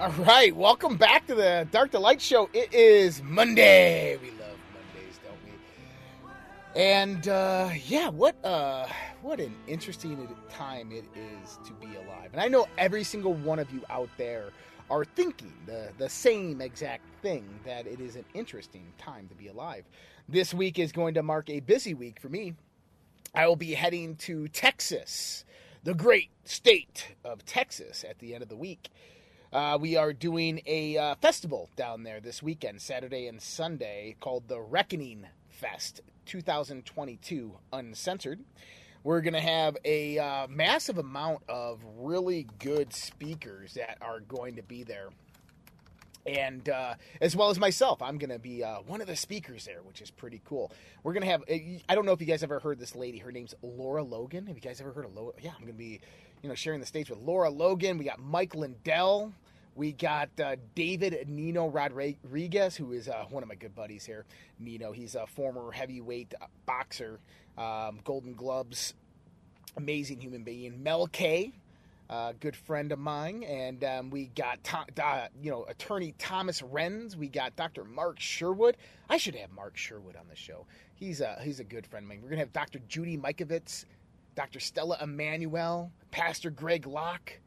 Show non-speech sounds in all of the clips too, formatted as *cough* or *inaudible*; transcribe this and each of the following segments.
All right, welcome back to the Dark to Light show. It is Monday. We love Mondays, don't we? And uh, yeah, what uh, what an interesting time it is to be alive. And I know every single one of you out there are thinking the the same exact thing that it is an interesting time to be alive. This week is going to mark a busy week for me. I will be heading to Texas, the great state of Texas, at the end of the week. Uh, we are doing a uh, festival down there this weekend, Saturday and Sunday, called the Reckoning Fest 2022 Uncensored. We're going to have a uh, massive amount of really good speakers that are going to be there. And uh, as well as myself, I'm going to be uh, one of the speakers there, which is pretty cool. We're going to have, I don't know if you guys ever heard this lady. Her name's Lara Logan. Have you guys ever heard of Lara? Yeah, I'm going to be you know, sharing the stage with Lara Logan. We got Mike Lindell. We got uh, David Nino Rodriguez, who is uh, one of my good buddies here. Nino, he's a former heavyweight boxer, um, Golden Gloves, amazing human being. Mel K, uh, good friend of mine, and um, we got Tom, uh, you know attorney Thomas Renz. We got Dr. Mark Sherwood. I should have Mark Sherwood on the show. He's a he's a good friend of mine. We're gonna have Dr. Judy Mikovits, Dr. Stella Immanuel, Pastor Greg Locke,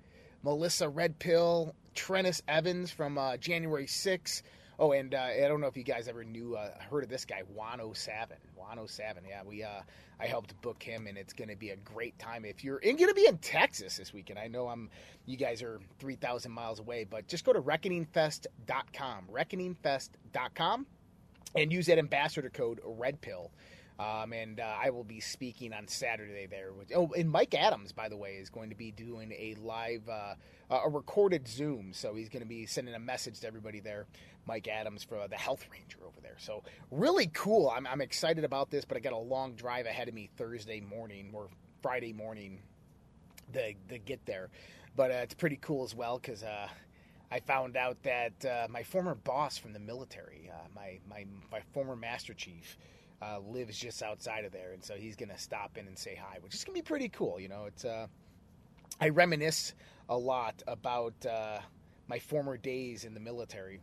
Melissa Redpill, Trennis Evans from uh, January 6th. Oh, and uh, I don't know if you guys ever knew, uh, heard of this guy, Juan 07. Juan 07. Yeah, we, uh, I helped book him, and it's going to be a great time. If you're going to be in Texas this weekend, I know I'm, you guys are 3,000 miles away, but just go to reckoningfest.com, reckoningfest.com, and use that ambassador code REDPILL um, and uh, I will be speaking on Saturday there. oh, and Mike Adams, by the way, is going to be doing a live, uh, a recorded Zoom. So he's going to be sending a message to everybody there. Mike Adams for the Health Ranger over there. So really cool. I'm, I'm excited about this, but I got a long drive ahead of me Thursday morning or Friday morning to, to get there. But uh, it's pretty cool as well because uh, I found out that uh, my former boss from the military, uh, my, my, my former Master Chief, uh, lives just outside of there, and so he's gonna stop in and say hi, which is gonna be pretty cool. You know, it's uh, I reminisce a lot about uh, my former days in the military,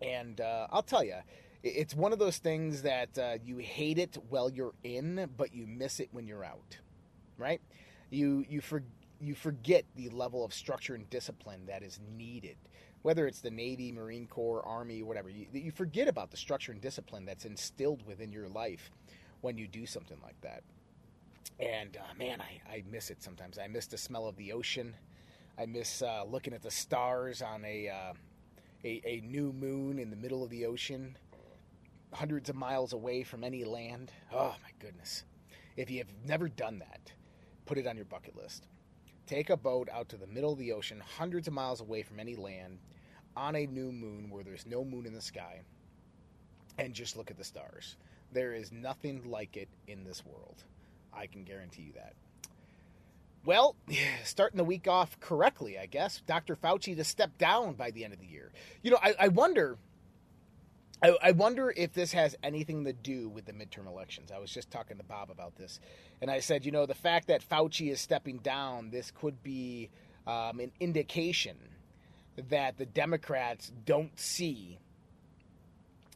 and uh, I'll tell you, it's one of those things that uh, you hate it while you're in, but you miss it when you're out, right? You you for, you forget the level of structure and discipline that is needed whether it's the Navy, Marine Corps, Army, whatever, you, you forget about the structure and discipline that's instilled within your life when you do something like that. And uh, man, I, I miss it sometimes. I miss the smell of the ocean. I miss uh, looking at the stars on a, uh, a, a new moon in the middle of the ocean, hundreds of miles away from any land. Oh my goodness! If you have never done that, put it on your bucket list. Take a boat out to the middle of the ocean, hundreds of miles away from any land, on a new moon where there's no moon in the sky, and just look at the stars. There is nothing like it in this world. I can guarantee you that. Well, *sighs* starting the week off correctly, I guess. Dr. Fauci to step down by the end of the year. You know, I, I wonder I, I, wonder if this has anything to do with the midterm elections. I was just talking to Bob about this, and I said, you know, the fact that Fauci is stepping down, this could be um, an indication that the Democrats don't see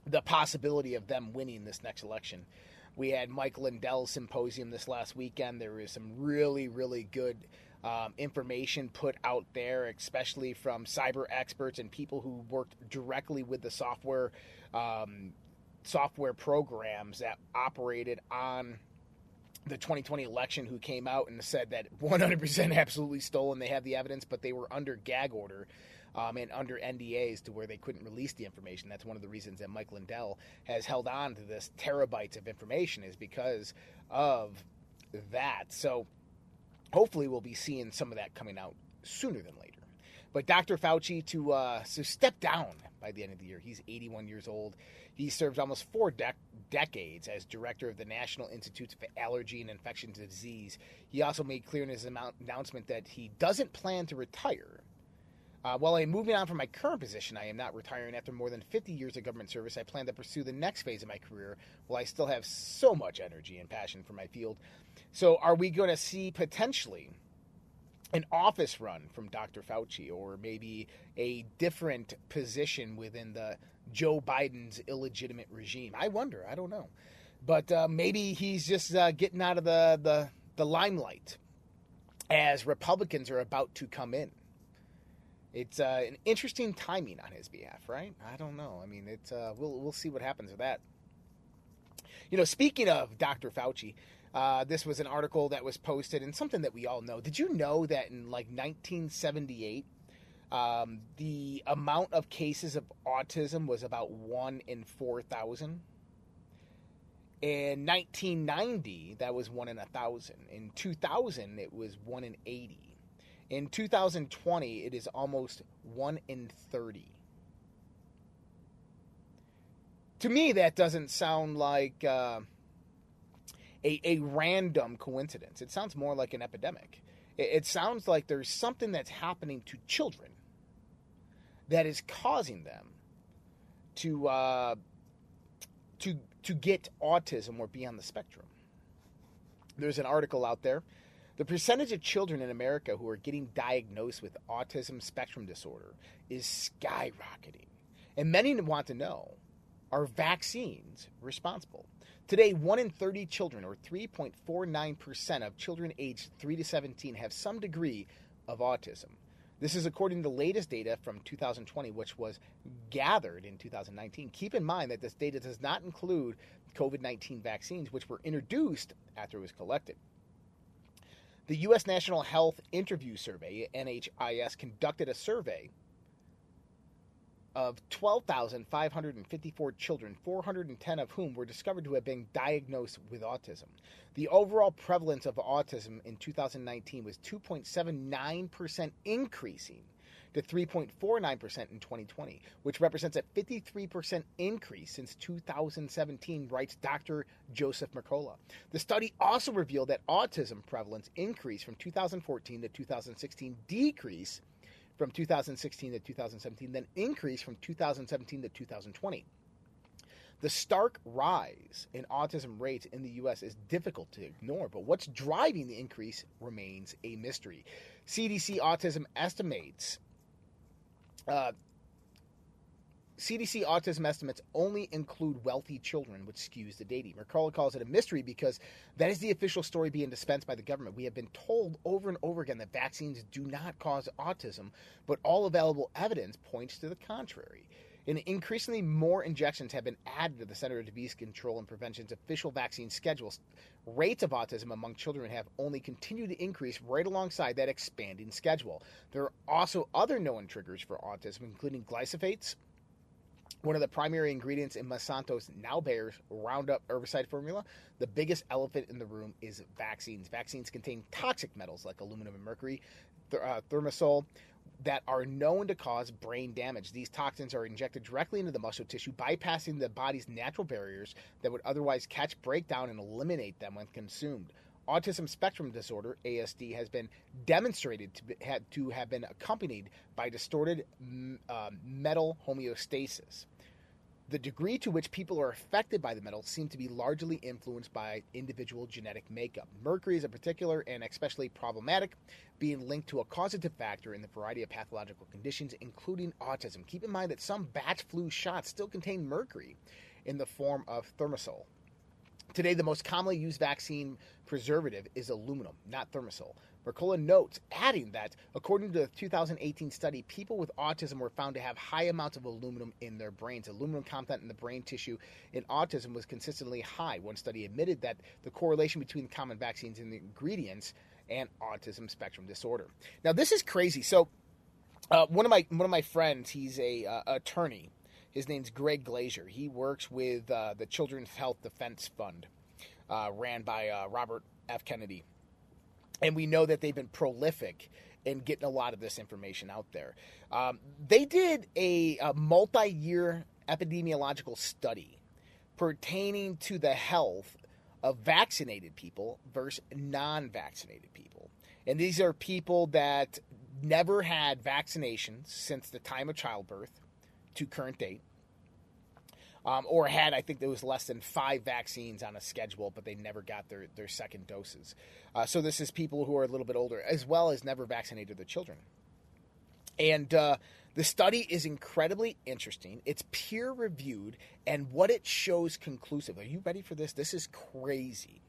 the possibility of them winning this next election. We had Mike Lindell's symposium this last weekend. There was some really, really good um, information put out there, especially from cyber experts and people who worked directly with the software um, software programs that operated on the 2020 election who came out and said that 100% absolutely stolen. They have the evidence, but they were under gag order um, and under NDAs to where they couldn't release the information. That's one of the reasons that Mike Lindell has held on to this terabytes of information is because of that. So hopefully we'll be seeing some of that coming out sooner than later. But Dr. Fauci to uh, step down by the end of the year. He's 81 years old. He served almost four dec- decades as director of the National Institutes for Allergy and Infectious Disease. He also made clear in his announcement that he doesn't plan to retire. Uh, while I'm moving on from my current position, I am not retiring after more than 50 years of government service. I plan to pursue the next phase of my career while I still have so much energy and passion for my field. So, are we going to see potentially an office run from Dr. Fauci or maybe a different position within the Joe Biden's illegitimate regime. I wonder. I don't know. But uh, maybe he's just uh, getting out of the, the, the limelight as Republicans are about to come in. It's uh, an interesting timing on his behalf, right? I don't know. I mean, it's uh, we'll we'll see what happens with that. You know, speaking of Dr. Fauci, uh, this was an article that was posted and something that we all know. Did you know that in like 1978, um, the amount of cases of autism was about one in 4,000? In 1990, that was one in a thousand. In 2000, it was one in 80. In 2020, it is almost one in 30. To me, that doesn't sound like. Uh, a, a random coincidence. It sounds more like an epidemic. It, it sounds like there's something that's happening to children that is causing them to uh, to to get autism or be on the spectrum. There's an article out there. The percentage of children in America who are getting diagnosed with autism spectrum disorder is skyrocketing. And many want to know are vaccines responsible? Today, 1 in 30 children, or 3.49% of children aged 3 to 17, have some degree of autism. This is according to the latest data from 2020, which was gathered in 2019. Keep in mind that this data does not include COVID 19 vaccines, which were introduced after it was collected. The U.S. National Health Interview Survey, NHIS, conducted a survey of 12,554 children, 410 of whom were discovered to have been diagnosed with autism. The overall prevalence of autism in 2019 was 2.79%, increasing to 3.49% in 2020, which represents a 53% increase since 2017, writes Dr. Joseph Mercola. The study also revealed that autism prevalence increased from 2014 to 2016, decrease from 2016 to 2017, then increase from 2017 to 2020. The stark rise in autism rates in the U.S. is difficult to ignore, but what's driving the increase remains a mystery. CDC Autism estimates uh, CDC autism estimates only include wealthy children, which skews the data. Mercola calls it a mystery because that is the official story being dispensed by the government. We have been told over and over again that vaccines do not cause autism, but all available evidence points to the contrary. And increasingly more injections have been added to the Center of Disease Control and Prevention's official vaccine schedules. Rates of autism among children have only continued to increase right alongside that expanding schedule. There are also other known triggers for autism, including glyphosates, one of the primary ingredients in Monsanto's now Bayer's Roundup herbicide formula, the biggest elephant in the room is vaccines. Vaccines contain toxic metals like aluminum and mercury, th- uh, thimerosal, that are known to cause brain damage. These toxins are injected directly into the muscle tissue, bypassing the body's natural barriers that would otherwise catch, break down, and eliminate them when consumed. Autism spectrum disorder, ASD, has been demonstrated to, be, to have been accompanied by distorted uh, metal homeostasis. The degree to which people are affected by the metal seems to be largely influenced by individual genetic makeup. Mercury is a particular and especially problematic, being linked to a causative factor in the variety of pathological conditions, including autism. Keep in mind that some batch flu shots still contain mercury in the form of thimerosal. Today, the most commonly used vaccine preservative is aluminum, not thimerosal. Mercola notes, adding that according to the 2018 study, people with autism were found to have high amounts of aluminum in their brains. Aluminum content in the brain tissue in autism was consistently high. One study admitted that the correlation between common vaccines and the ingredients and autism spectrum disorder. Now, this is crazy. So, uh, one of my one of my friends, he's a uh, attorney. His name's Greg Glaser. He works with uh, the Children's Health Defense Fund, uh, ran by uh, Robert F. Kennedy and we know that they've been prolific in getting a lot of this information out there. Um, they did a, a multi year epidemiological study pertaining to the health of vaccinated people versus non vaccinated people. And these are people that never had vaccinations since the time of childbirth to current date. Um, or had, I think there was less than five vaccines on a schedule, but they never got their, their second doses. Uh, so this is people who are a little bit older, as well as never vaccinated their children. And uh, the study is incredibly interesting. It's peer reviewed, and what it shows conclusive. Are you ready for this? This is crazy.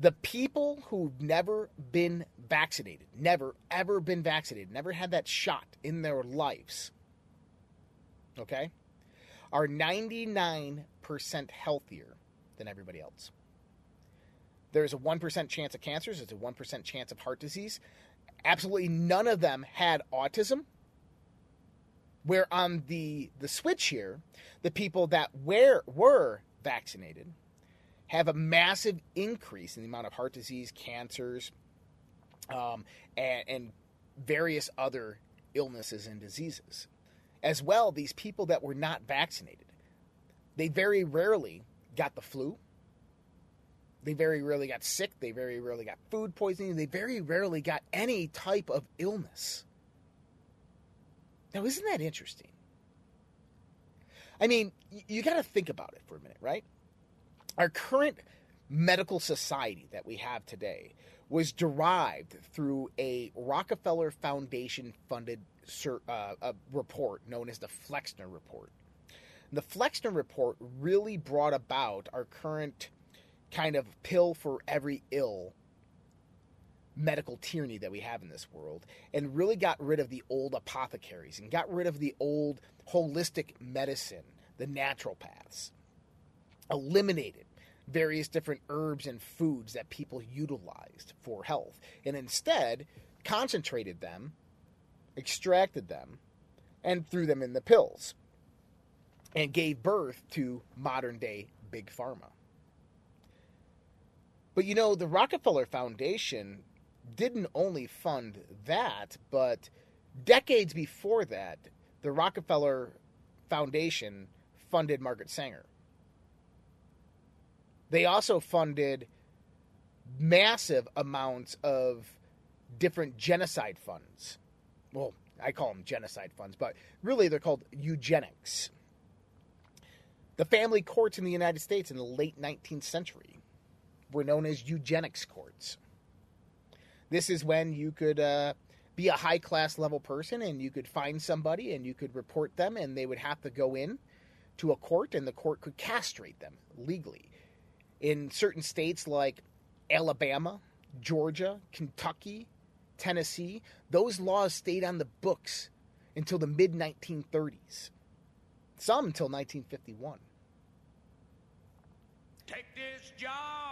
The people who've never been vaccinated, never, ever been vaccinated, never had that shot in their lives, okay, are 99% healthier than everybody else. There's a 1% chance of cancers, there's a 1% chance of heart disease. Absolutely none of them had autism. Where on the, the switch here, the people that were, were vaccinated have a massive increase in the amount of heart disease, cancers, um, and, and various other illnesses and diseases. As well, these people that were not vaccinated, they very rarely got the flu. They very rarely got sick. They very rarely got food poisoning. They very rarely got any type of illness. Now, isn't that interesting? I mean, you got to think about it for a minute, right? Our current medical society that we have today was derived through a Rockefeller Foundation funded uh, report known as the Flexner Report. The Flexner Report really brought about our current kind of pill for every ill medical tyranny that we have in this world and really got rid of the old apothecaries and got rid of the old holistic medicine, the naturopaths, eliminated various different herbs and foods that people utilized for health and instead concentrated them, extracted them, and threw them in the pills and gave birth to modern day big pharma. But you know, the Rockefeller Foundation didn't only fund that, but decades before that, the Rockefeller Foundation funded Margaret Sanger. They also funded massive amounts of different genocide funds. Well, I call them genocide funds, but really they're called eugenics. The family courts in the United States in the late 19th century were known as eugenics courts. This is when you could uh, be a high class level person and you could find somebody and you could report them and they would have to go in to a court and the court could castrate them legally. In certain states like Alabama, Georgia, Kentucky, Tennessee, those laws stayed on the books until the mid 1930s, some until 1951.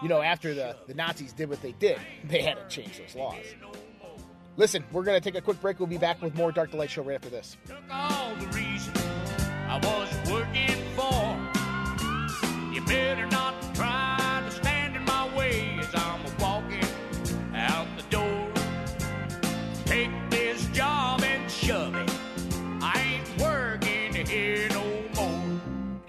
You know, after the, the Nazis did what they did, they had to change those laws. Listen, we're going to take a quick break. We'll be back with more Dark to Light Show right after this. You better not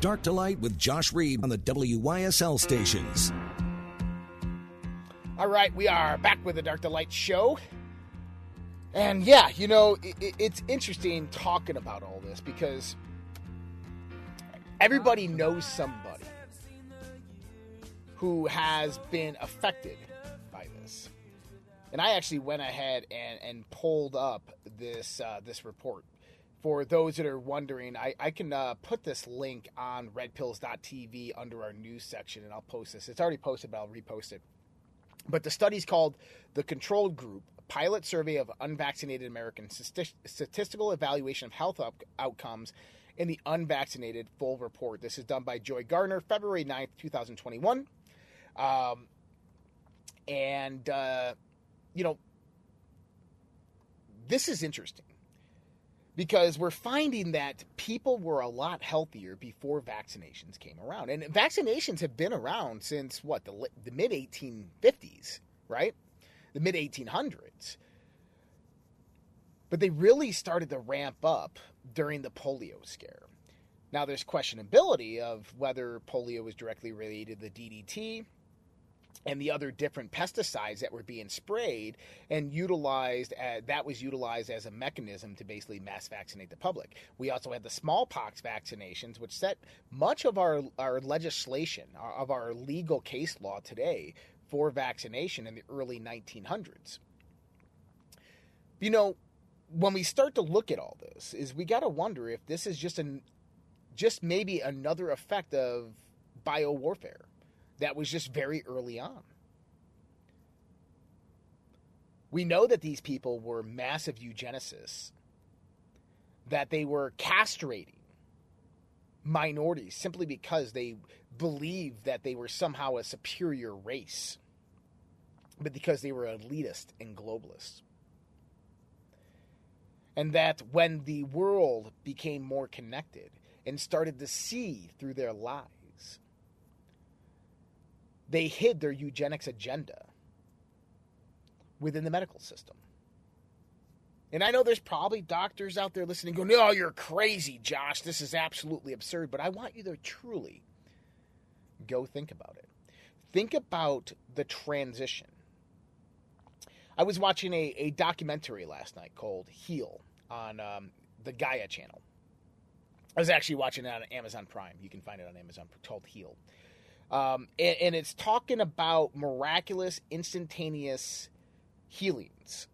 Dark to Light with Josh Reed on the WYSL stations. All right, we are back with the Dark to Light show. And yeah, you know, it, it's interesting talking about all this because everybody knows somebody who has been affected by this. And I actually went ahead and, and pulled up this uh, this report for those that are wondering, I, I can uh, put this link on redpills.tv under our news section and I'll post this. It's already posted, but I'll repost it. But the study's called The Controlled Group Pilot Survey of Unvaccinated Americans Statistical Evaluation of Health Up- Outcomes in the Unvaccinated Full Report. This is done by Joy Garner, February 9th, 2021. Um, and, uh, you know, this is interesting because we're finding that people were a lot healthier before vaccinations came around. And vaccinations have been around since what, the, the mid 1850s, right? The mid 1800s. But they really started to ramp up during the polio scare. Now, there's questionability of whether polio was directly related to the DDT and the other different pesticides that were being sprayed and utilized uh, that was utilized as a mechanism to basically mass vaccinate the public. We also had the smallpox vaccinations which set much of our, our legislation uh, of our legal case law today for vaccination in the early 1900s you know when we start to look at all this is we got to wonder if this is just an just maybe another effect of biowarfare that was just very early on. We know that these people were massive eugenicists, that they were castrating minorities simply because they believed that they were somehow a superior race, but because they were elitist and globalists. And that when the world became more connected and started to see through their lives, they hid their eugenics agenda within the medical system. And I know there's probably doctors out there listening going, No, you're crazy, Josh. This is absolutely absurd. But I want you to truly go think about it. Think about the transition. I was watching a, a documentary last night called Heal on um, the Gaia channel. I was actually watching it on Amazon Prime. You can find it on Amazon called Heal. Um, and, and it's talking about miraculous, instantaneous healings.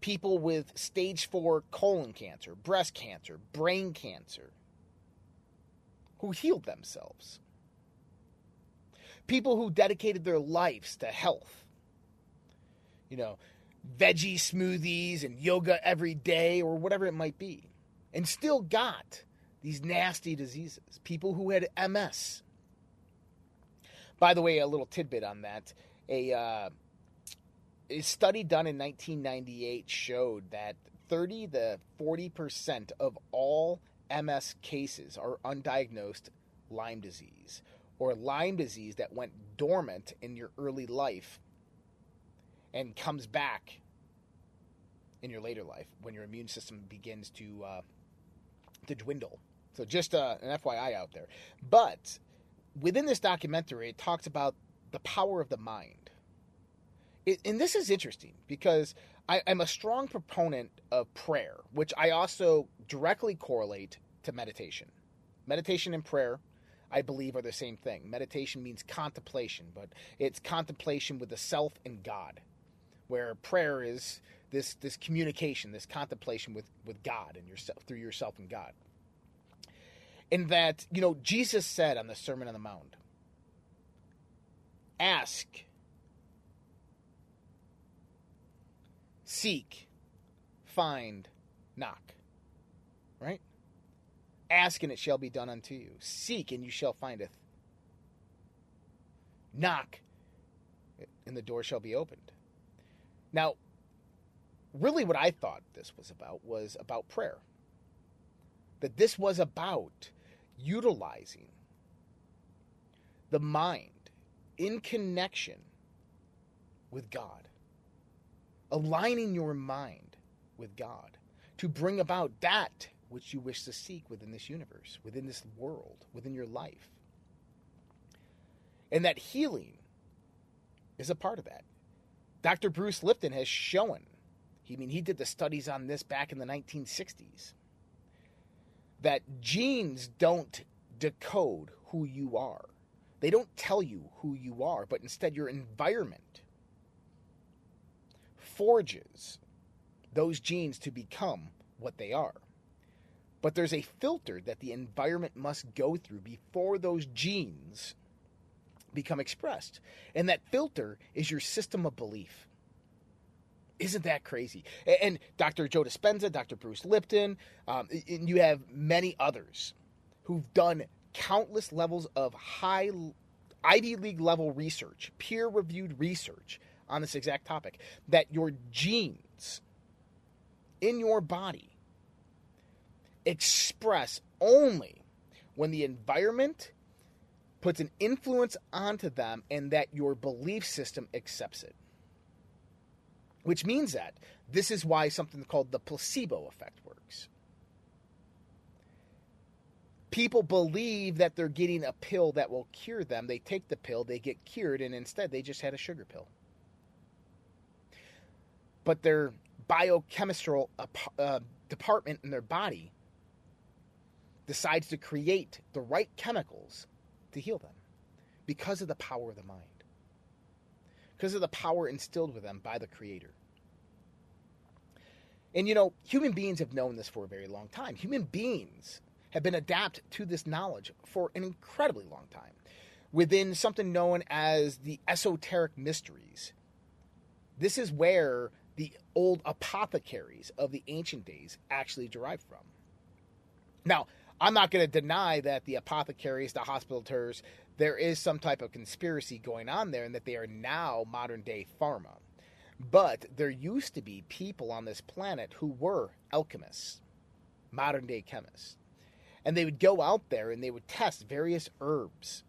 People with stage four colon cancer, breast cancer, brain cancer, who healed themselves. People who dedicated their lives to health. You know, veggie smoothies and yoga every day or whatever it might be, and still got these nasty diseases. People who had MS, by the way, a little tidbit on that: a, uh, a study done in 1998 showed that 30 to 40 percent of all MS cases are undiagnosed Lyme disease or Lyme disease that went dormant in your early life and comes back in your later life when your immune system begins to uh, to dwindle So just uh, an FYI out there. But within this documentary, it talks about the power of the mind. It, and this is interesting because I, I'm a strong proponent of prayer, which I also directly correlate to meditation. Meditation and prayer, I believe, are the same thing. Meditation means contemplation, but it's contemplation with the self and God, where prayer is this this communication, this contemplation with with God and yourself through yourself and God. In that, you know, Jesus said on the Sermon on the Mount, ask, seek, find, knock. Right? Ask and it shall be done unto you. Seek and you shall findeth. Knock and the door shall be opened. Now, really what I thought this was about was about prayer. That this was about utilizing the mind in connection with God, aligning your mind with God to bring about that which you wish to seek within this universe, within this world, within your life. And that healing is a part of that. Dr. Bruce Lipton has shown, I mean, he did the studies on this back in the 1960s, that genes don't decode who you are. They don't tell you who you are, but instead your environment forges those genes to become what they are. But there's a filter that the environment must go through before those genes become expressed. And that filter is your system of belief. Isn't that crazy? And Dr. Joe Dispenza, Dr. Bruce Lipton, um, and you have many others who've done countless levels of high Ivy League level research, peer reviewed research on this exact topic, that your genes in your body express only when the environment puts an influence onto them and that your belief system accepts it. Which means that this is why something called the placebo effect works. People believe that they're getting a pill that will cure them. They take the pill, they get cured, and instead they just had a sugar pill. But their biochemical uh, department in their body decides to create the right chemicals to heal them because of the power of the mind, because of the power instilled with them by the Creator. And you know, human beings have known this for a very long time. Human beings have been adapted to this knowledge for an incredibly long time within something known as the esoteric mysteries. This is where the old apothecaries of the ancient days actually derived from. Now, I'm not going to deny that the apothecaries, the hospitals, there is some type of conspiracy going on there and that they are now modern day pharma. But there used to be people on this planet who were alchemists, modern day chemists. And they would go out there and they would test various herbs,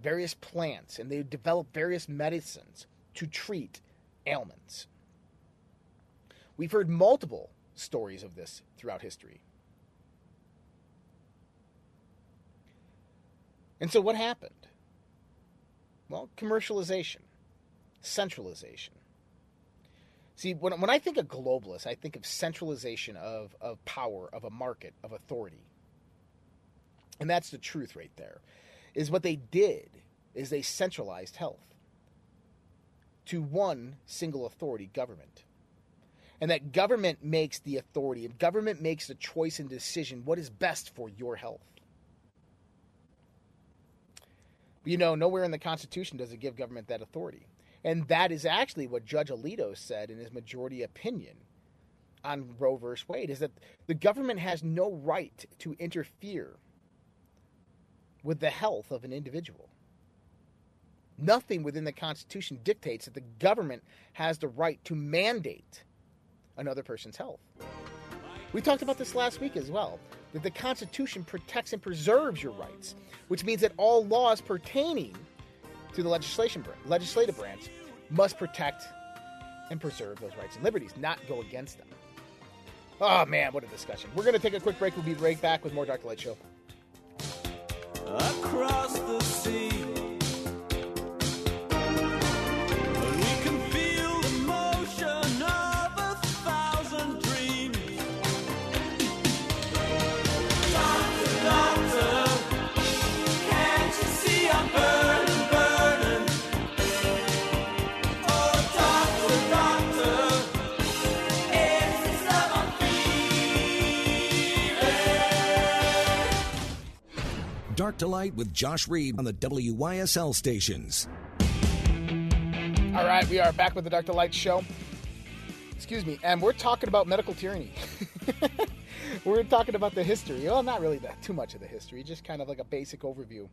various plants, and they would develop various medicines to treat ailments. We've heard multiple stories of this throughout history. And so what happened? Well, commercialization, centralization. See, when, when I think of globalists, I think of centralization of, of power, of a market, of authority. And that's the truth right there. Is what they did is they centralized health to one single authority, government. And that government makes the authority, and government makes the choice and decision what is best for your health. You know, nowhere in the Constitution does it give government that authority. And that is actually what Judge Alito said in his majority opinion on Roe v. Wade is that the government has no right to interfere with the health of an individual. Nothing within the Constitution dictates that the government has the right to mandate another person's health. We talked about this last week as well that the Constitution protects and preserves your rights, which means that all laws pertaining to the legislation legislative branch must protect and preserve those rights and liberties, not go against them. Oh man, what a discussion. We're going to take a quick break. We'll be right back with more Dr. Light Show. across the sea. Dark to Light with Josh Reed on the WYSL stations. All right, we are back with the Dr. Light Show. Excuse me, and we're talking about medical tyranny. *laughs* we're talking about the history. Well, not really that too much of the history, just kind of like a basic overview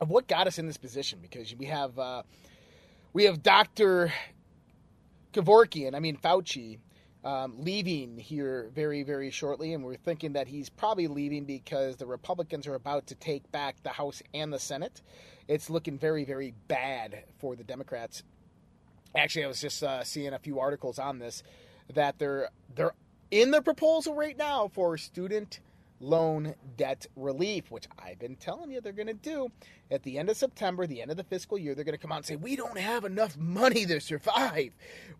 of what got us in this position. Because we have uh, we have Dr. Kevorkian, I mean Fauci, um, leaving here very, very shortly, and we're thinking that he's probably leaving because the Republicans are about to take back the House and the Senate. It's looking very, very bad for the Democrats. Actually, I was just uh, seeing a few articles on this that they're they're in the proposal right now for student loan debt relief, which I've been telling you they're going to do at the end of September, the end of the fiscal year. They're going to come out and say, We don't have enough money to survive.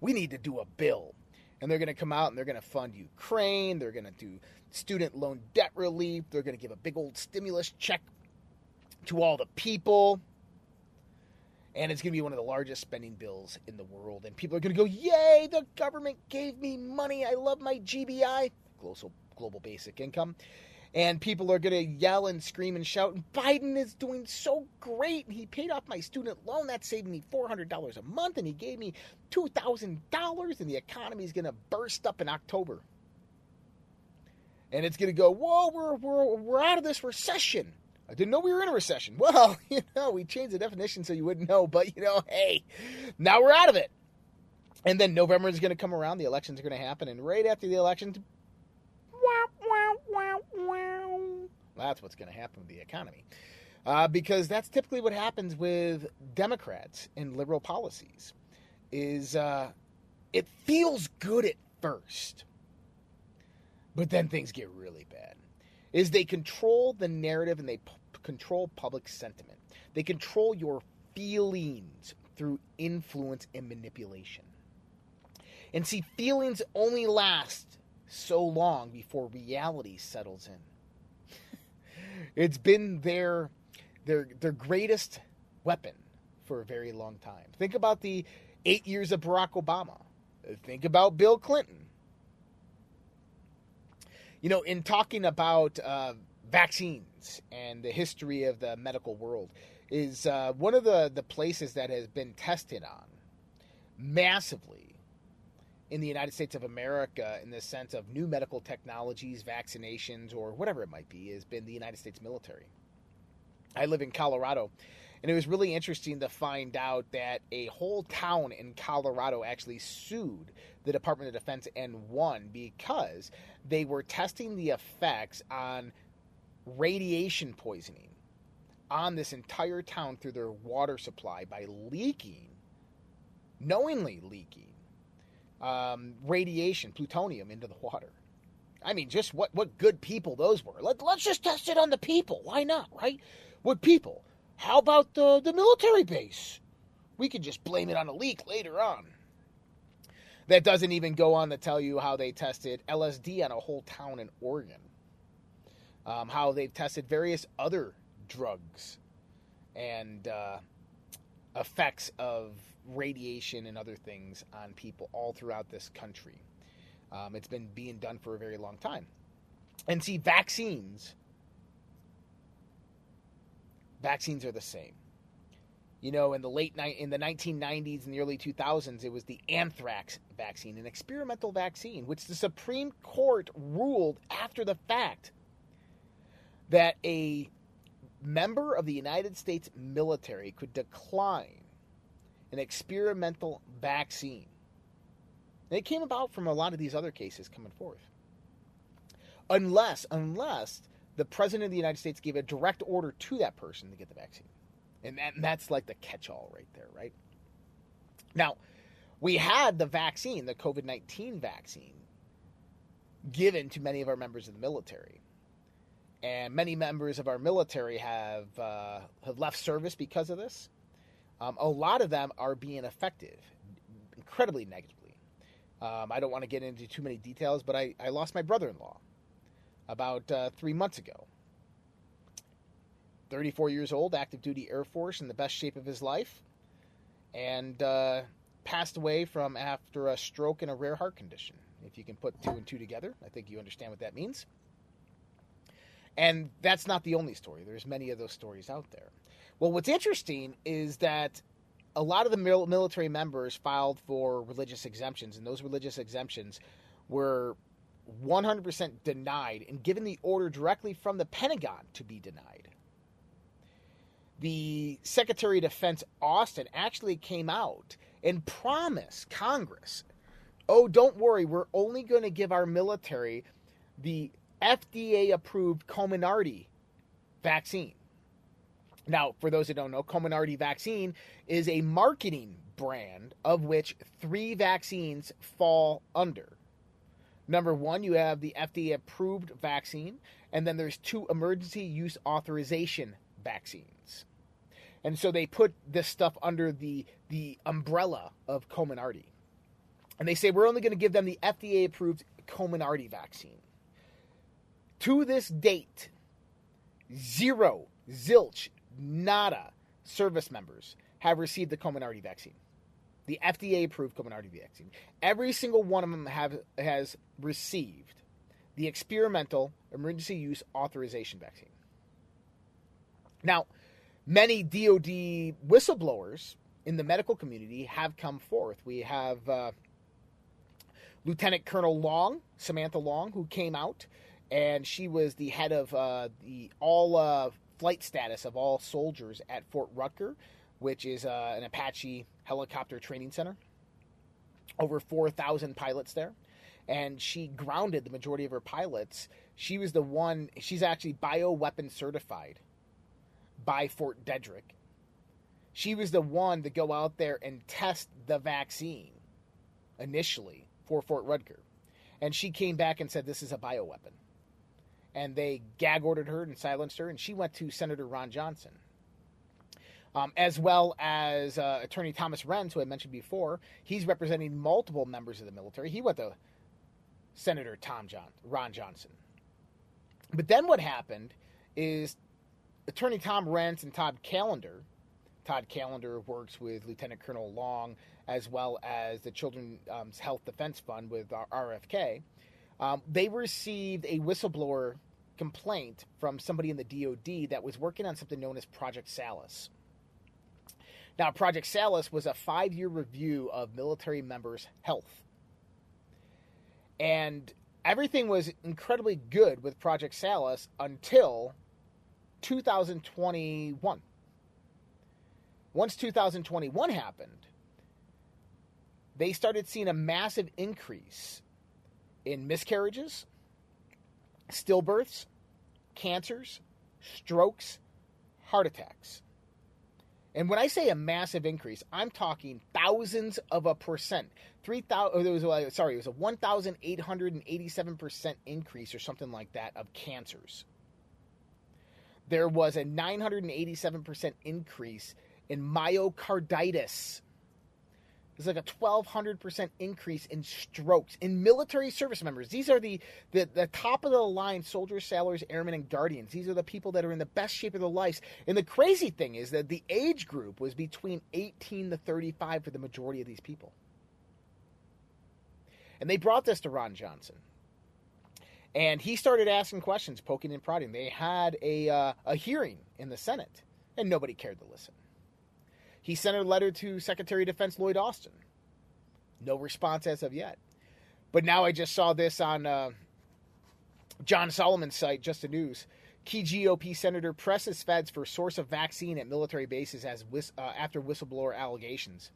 We need to do a bill. And they're going to come out and they're going to fund Ukraine. They're going to do student loan debt relief. They're going to give a big old stimulus check to all the people. And it's going to be one of the largest spending bills in the world. And people are going to go, Yay, the government gave me money. I love my GBI, global, basic income. And people are going to yell and scream and shout, And Biden is doing so great. He paid off my student loan. That saved me $400 a month. And he gave me $2,000. And the economy is going to burst up in October. And it's going to go, Whoa, we're, we're, we're out of this recession. I didn't know we were in a recession. *laughs* Well, you know, we changed the definition so you wouldn't know, but you know, hey, now we're out of it. And then November is going to come around, the elections are going to happen, and right after the elections, that's what's going to happen with the economy. Uh, because that's typically what happens with Democrats and liberal policies. Is uh, it feels good at first, but then things get really bad is they control the narrative and they p- control public sentiment. They control your feelings through influence and manipulation. And see, feelings only last so long before reality settles in. *laughs* it's been their their their greatest weapon for a very long time. Think about the 8 years of Barack Obama. Think about Bill Clinton you know, in talking about uh, vaccines and the history of the medical world, is uh, one of the, the places that has been tested on massively in the United States of America in the sense of new medical technologies, vaccinations, or whatever it might be, has been the United States military. I live in Colorado, and it was really interesting to find out that a whole town in Colorado actually sued the Department of Defense and won because they were testing the effects on radiation poisoning on this entire town through their water supply by leaking, knowingly leaking, um, radiation, plutonium into the water. I mean, just what, what good people those were. Let, let's just test it on the people. Why not, right? What people? How about the, the military base? We could just blame it on a leak later on. That doesn't even go on to tell you how they tested LSD on a whole town in Oregon, um, how they've tested various other drugs and uh, effects of radiation and other things on people all throughout this country. Um, it's been being done for a very long time. And see, vaccines, vaccines are the same. You know, in the late ni- in the 1990s and the early 2000s, it was the anthrax vaccine, an experimental vaccine, which the Supreme Court ruled after the fact that a member of the United States military could decline an experimental vaccine. And it came about from a lot of these other cases coming forth. Unless, unless the president of the United States gave a direct order to that person to get the vaccine. And, that, and that's like the catch all right there, right? Now, we had the vaccine, the COVID 19 vaccine, given to many of our members of the military. And many members of our military have uh, have left service because of this. Um, a lot of them are being affected incredibly negatively. Um, I don't want to get into too many details, but I, I lost my brother in law about uh, three months ago. 34 years old, active duty Air Force, in the best shape of his life, and uh, passed away from after a stroke and a rare heart condition. If you can put two and two together, I think you understand what that means. And that's not the only story. There's many of those stories out there. Well, what's interesting is that a lot of the mil- military members filed for religious exemptions, and those religious exemptions were 100% denied and given the order directly from the Pentagon to be denied. The Secretary of Defense Austin actually came out and promised Congress, oh, don't worry, we're only going to give our military the FDA approved Comirnaty vaccine. Now, for those that don't know, Comirnaty vaccine is a marketing brand of which three vaccines fall under. Number one, you have the FDA approved vaccine, and then there's two emergency use authorization vaccines. And so they put this stuff under the the umbrella of Comirnaty. And they say we're only going to give them the FDA approved Comirnaty vaccine. To this date, zero, zilch, nada service members have received the Comirnaty vaccine. The FDA approved Comirnaty vaccine. Every single one of them have has received the experimental emergency use authorization vaccine. Now, many DoD whistleblowers in the medical community have come forth. We have uh, Lieutenant Colonel Long, Samantha Long, who came out, and she was the head of uh, the all uh, flight status of all soldiers at Fort Rucker, which is uh, an Apache helicopter training center. Over 4,000 pilots there. And she grounded the majority of her pilots. She was the one, she's actually bioweapon certified by Fort Detrick. She was the one to go out there and test the vaccine initially for Fort Rucker. And she came back and said, This is a bioweapon. And they gag ordered her and silenced her, and she went to Senator Ron Johnson. Um, as well as uh, Attorney Thomas Renz, who I mentioned before. He's representing multiple members of the military. He went to Senator Tom John, Ron Johnson. But then what happened is Attorney Tom Renz and Todd Callender. Todd Callender works with Lieutenant Colonel Long as well as the Children's um, Health Defense Fund with RFK. Um, they received a whistleblower complaint from somebody in the DoD that was working on something known as Project Salus. Now, Project Salus was a five year review of military members' health. And everything was incredibly good with Project Salus until 2021. Once 2021 happened, they started seeing a massive increase in miscarriages, stillbirths, cancers, strokes, heart attacks. And when I say a massive increase, I'm talking thousands of a percent. Three thousand. It was sorry, it was a one thousand eight hundred and eighty-seven percent increase, or something like that, of cancers. There was a nine hundred and eighty-seven percent increase in myocarditis. There's like a 1200% increase in strokes in military service members. These are the, the, the top of the line soldiers, sailors, airmen, and guardians. These are the people that are in the best shape of their lives. And the crazy thing is that the age group was between 18 to 35 for the majority of these people. And they brought this to Ron Johnson. And he started asking questions, poking and prodding. They had a, uh, a hearing in the Senate, and nobody cared to listen. He sent a letter to Secretary of Defense Lloyd Austin. No response as of yet. But now I just saw this on uh, John Solomon's site, Just the News. Key GOP senator presses feds for source of vaccine at military bases as uh, after whistleblower allegations.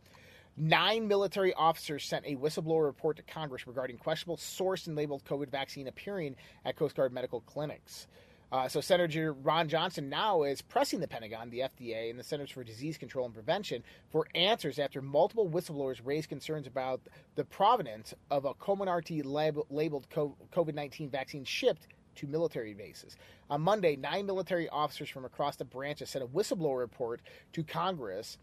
Nine military officers sent a whistleblower report to Congress regarding questionable source and labeled COVID vaccine appearing at Coast Guard medical clinics. Uh, so Senator Ron Johnson now is pressing the Pentagon, the FDA, and the Centers for Disease Control and Prevention for answers after multiple whistleblowers raised concerns about the provenance of a Comirnaty lab- labeled COVID 19 vaccine shipped to military bases. On Monday, nine military officers from across the branches sent a whistleblower report to Congress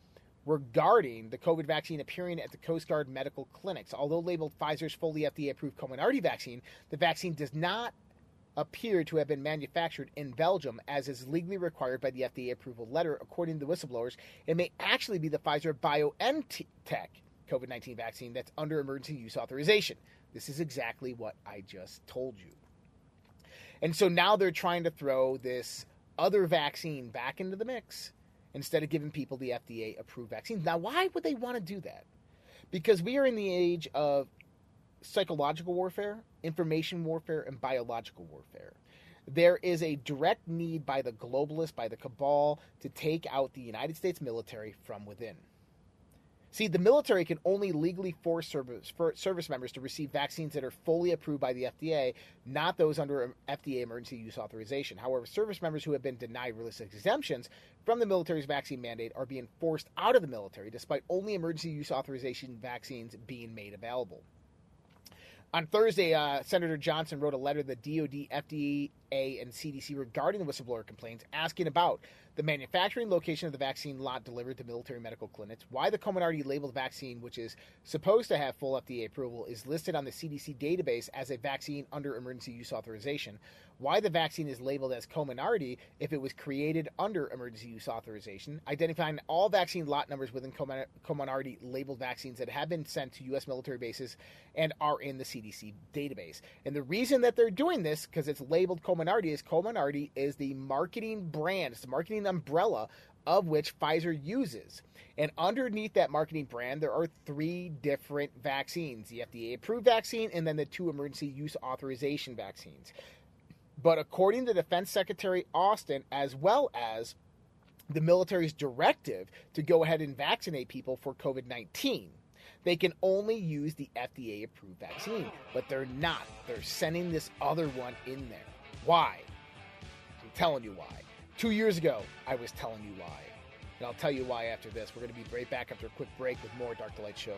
regarding the COVID vaccine appearing at the Coast Guard medical clinics. Although labeled Pfizer's fully FDA approved Comirnaty vaccine, the vaccine does not appear to have been manufactured in Belgium, as is legally required by the FDA approval letter. According to the whistleblowers, it may actually be the Pfizer BioNTech COVID 19 vaccine that's under emergency use authorization. This is exactly what I just told you. And so now they're trying to throw this other vaccine back into the mix instead of giving people the FDA approved vaccines. Now, why would they want to do that? Because we are in the age of psychological warfare, information warfare, and biological warfare. There is a direct need by the globalists, by the cabal, to take out the United States military from within. See, the military can only legally force service, for service members to receive vaccines that are fully approved by the FDA, not those under FDA emergency use authorization. However, service members who have been denied religious exemptions from the military's vaccine mandate are being forced out of the military despite only emergency use authorization vaccines being made available. On Thursday, uh, Senator Johnson wrote a letter to the DoD, FDA, and CDC regarding the whistleblower complaints, asking about the manufacturing location of the vaccine lot delivered to military medical clinics, why the Comirnaty labeled vaccine, which is supposed to have full FDA approval, is listed on the CDC database as a vaccine under emergency use authorization, why the vaccine is labeled as Comirnaty if it was created under emergency use authorization, identifying all vaccine lot numbers within Comirnaty labeled vaccines that have been sent to U.S. military bases and are in the CDC database. And the reason that they're doing this, because it's labeled Comirnaty, is Comirnaty is the marketing brand, it's the marketing umbrella of which Pfizer uses. And underneath that marketing brand, there are three different vaccines the FDA approved vaccine and then the two emergency use authorization vaccines. But according to Defense Secretary Austin, as well as the military's directive to go ahead and vaccinate people for COVID 19, they can only use the FDA approved vaccine. But they're not. They're sending this other one in there. Why? I'm telling you why. Two years ago, I was telling you why. And I'll tell you why after this. We're going to be right back after a quick break with more Dark to Light Show.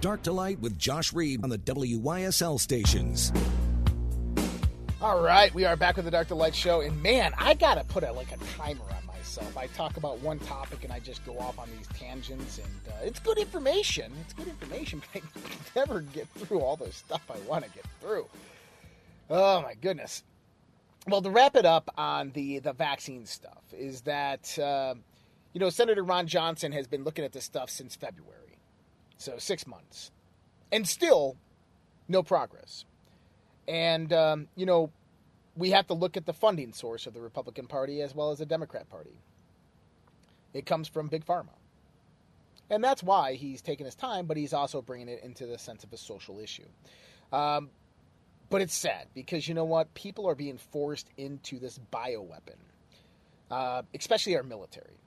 Dark to Light with Josh Reed on the WYSL stations. All right, we are back with the Dark to Light show, and man, I gotta put a like a timer on myself. I talk about one topic and I just go off on these tangents, and uh, it's good information. It's good information, *laughs* but I never get through all the stuff I want to get through. Oh my goodness. Well, to wrap it up on the the vaccine stuff is that uh, you know Senator Ron Johnson has been looking at this stuff since February, so six months, and still no progress. And, um, you know, we have to look at the funding source of the Republican Party as well as the Democrat Party. It comes from Big Pharma. And that's why he's taking his time, but he's also bringing it into the sense of a social issue. Um, but it's sad because you know what? People are being forced into this bioweapon, uh, especially our military.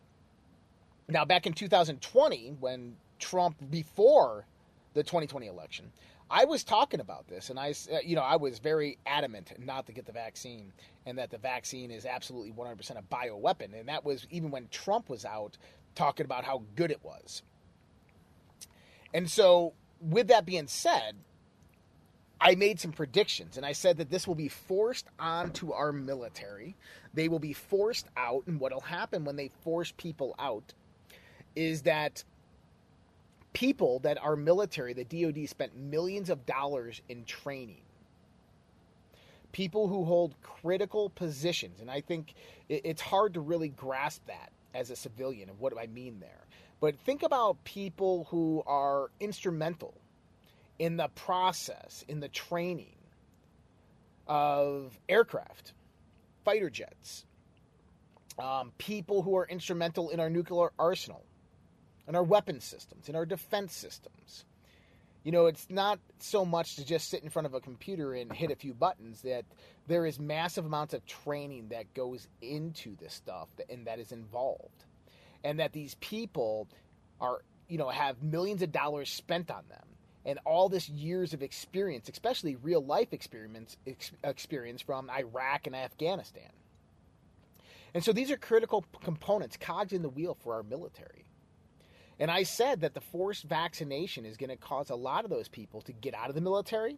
Now, back in 2020, when Trump, before the 2020 election, I was talking about this, and I, uh, you know, I was very adamant not to get the vaccine, and that the vaccine is absolutely 100% a bioweapon, and that was even when Trump was out talking about how good it was. And so, with that being said, I made some predictions, and I said that this will be forced onto our military. They will be forced out, and what'll happen when they force people out is that people that are military, the DoD spent millions of dollars in training. People who hold critical positions, and I think it's hard to really grasp that as a civilian and what do I mean there. But think about people who are instrumental in the process, in the training of aircraft, fighter jets, um, people who are instrumental in our nuclear arsenal, in our weapon systems, in our defense systems. You know, it's not so much to just sit in front of a computer and hit a few buttons, that there is massive amounts of training that goes into this stuff and that is involved. And that these people are, you know, have millions of dollars spent on them and all this years of experience, especially real life experience, experience from Iraq and Afghanistan. And so these are critical components, cogs in the wheel for our military. And I said that the forced vaccination is going to cause a lot of those people to get out of the military,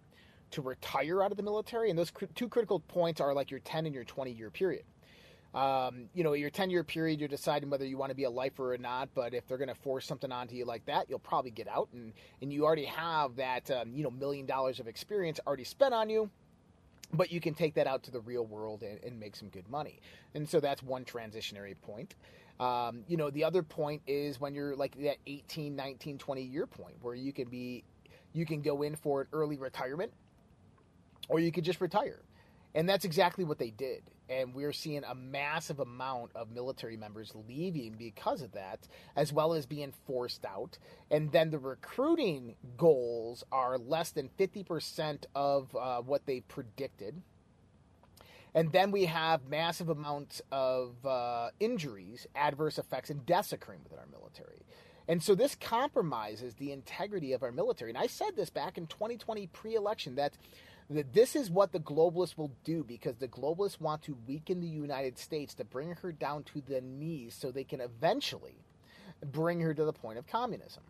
to retire out of the military. And those cr- two critical points are like your 10 and your 20 year period. Um, you know, your 10 year period, you're deciding whether you want to be a lifer or not. But if they're going to force something onto you like that, you'll probably get out. And, and you already have that, um, you know, million dollars of experience already spent on you but you can take that out to the real world and, and, make some good money. And so that's one transitionary point. Um, you know, the other point is when you're like that 18, 19, 20 year point where you can be, you can go in for an early retirement or you could just retire. And that's exactly what they did. And we're seeing a massive amount of military members leaving because of that, as well as being forced out. And then the recruiting goals are less than 50% of uh, what they predicted. And then we have massive amounts of uh, injuries, adverse effects, and deaths occurring within our military. And so this compromises the integrity of our military. And I said this back in 2020 pre election that that this is what the globalists will do because the globalists want to weaken the United States to bring her down to the knees so they can eventually bring her to the point of communism.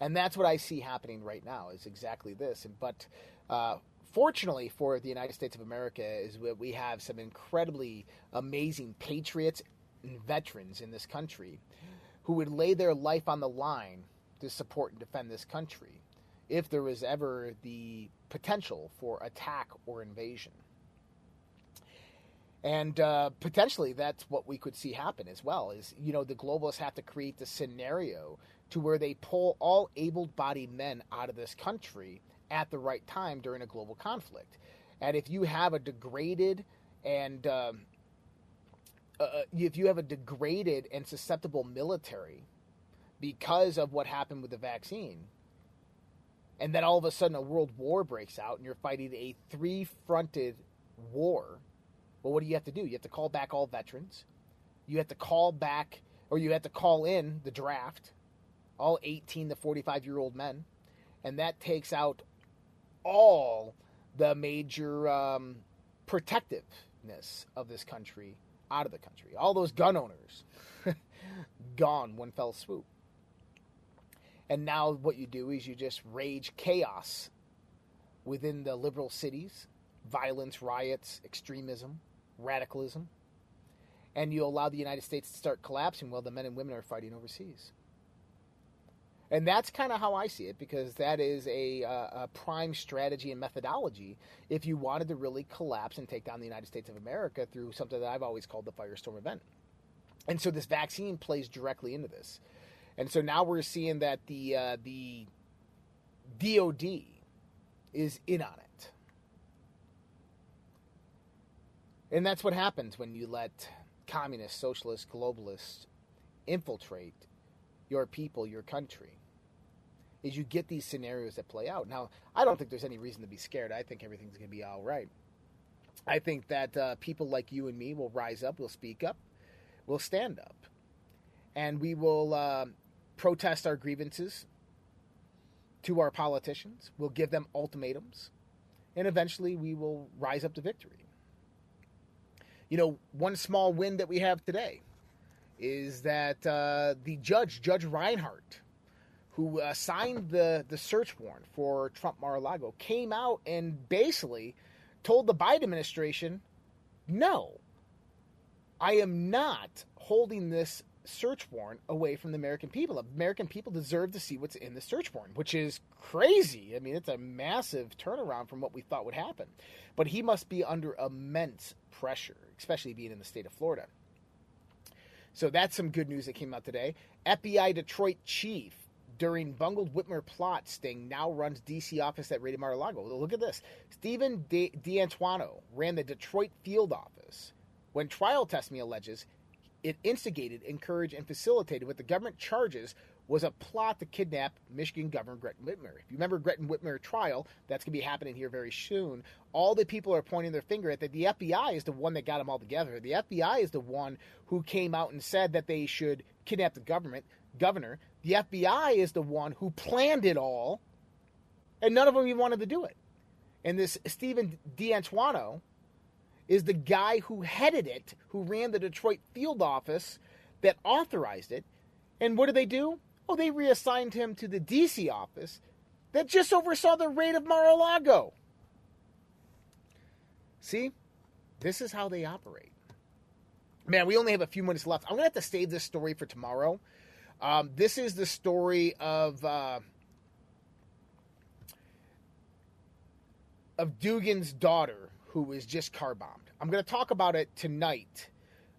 And that's what I see happening right now is exactly this. But uh, fortunately for the United States of America is that we have some incredibly amazing patriots and veterans in this country who would lay their life on the line to support and defend this country if there was ever the potential for attack or invasion. And uh, potentially that's what we could see happen as well is, you know, the globalists have to create the scenario to where they pull all able-bodied men out of this country at the right time during a global conflict. And if you have a degraded and um, uh, uh if you have a degraded and susceptible military because of what happened with the vaccine, and then all of a sudden a world war breaks out and you're fighting a three fronted war, well, what do you have to do? You have to call back all veterans. You have to call back, or you have to call in the draft, all 18 to 45 year old men. And that takes out all the major um, protectiveness of this country out of the country. All those gun owners *laughs* gone one fell swoop. And now what you do is you just rage chaos within the liberal cities, violence, riots, extremism, radicalism, and you allow the United States to start collapsing while the men and women are fighting overseas. And that's kind of how I see it because that is a, uh, a prime strategy and methodology if you wanted to really collapse and take down the United States of America through something that I've always called the firestorm event. And so this vaccine plays directly into this. And so now we're seeing that the uh, the DoD is in on it. And that's what happens when you let communists, socialists, globalists infiltrate your people, your country. Is you get these scenarios that play out. Now, I don't think there's any reason to be scared. I think everything's going to be all right. I think that uh, people like you and me will rise up, will speak up, will stand up, and we will uh, protest our grievances to our politicians. We'll give them ultimatums, and eventually we will rise up to victory. You know, one small win that we have today is that uh, the judge, Judge Reinhart, who uh, signed the, the search warrant for Trump Mar a Lago, came out and basically told the Biden administration, no, I am not holding this search warrant away from the American people. American people deserve to see what's in the search warrant, which is crazy. I mean, it's a massive turnaround from what we thought would happen. But he must be under immense pressure, especially being in the state of Florida. So that's some good news that came out today. FBI Detroit chief during bungled Whitmer plot sting now runs DC office at raided Mar-a-Lago. Look at this. Stephen D'Antuono ran the Detroit field office when trial testimony alleges it instigated, encouraged, and facilitated what the government charges was a plot to kidnap Michigan Governor Gretchen Whitmer. If you remember Gretchen Whitmer trial, that's going to be happening here very soon. All the people are pointing their finger at that the FBI is the one that got them all together. The FBI is the one who came out and said that they should kidnap the government governor. The FBI is the one who planned it all, and none of them even wanted to do it. And this Stephen D'Antuono is the guy who headed it, who ran the Detroit field office that authorized it. And what did they do? Oh, they reassigned him to the DC office that just oversaw the raid of Mar-a-Lago. See, this is how they operate. Man, we only have a few minutes left. I'm gonna have to save this story for tomorrow. Um, this is the story of uh, of Dugin's daughter who was just car bombed. I'm going to talk about it tonight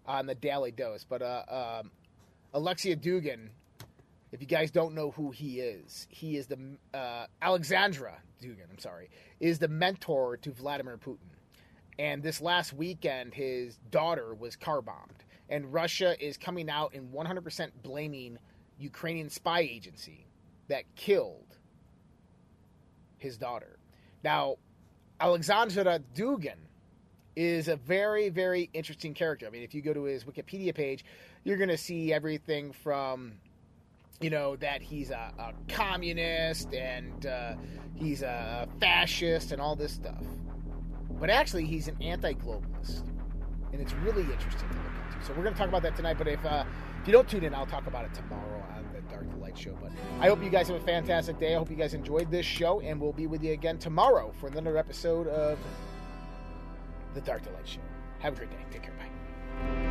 on the Daily Dose. But uh, um, Alexia Dugan, if you guys don't know who he is, he is the uh, Alexandra Dugin. I'm sorry, is the mentor to Vladimir Putin. And this last weekend, his daughter was car bombed, and Russia is coming out and 100% blaming Ukrainian spy agency that killed his daughter. Now, Alexandra Dugin is a very, very interesting character. I mean, if you go to his Wikipedia page, you're going to see everything from, you know, that he's a, a communist and uh, he's a fascist and all this stuff. But actually, he's an anti globalist. And it's really interesting to look into. So we're going to talk about that tonight. But if, uh, if you don't tune in, I'll talk about it tomorrow on the Dark to Light show. But I hope you guys have a fantastic day. I hope you guys enjoyed this show. And we'll be with you again tomorrow for another episode of the Dark to Light show. Have a great day. Take care. Bye.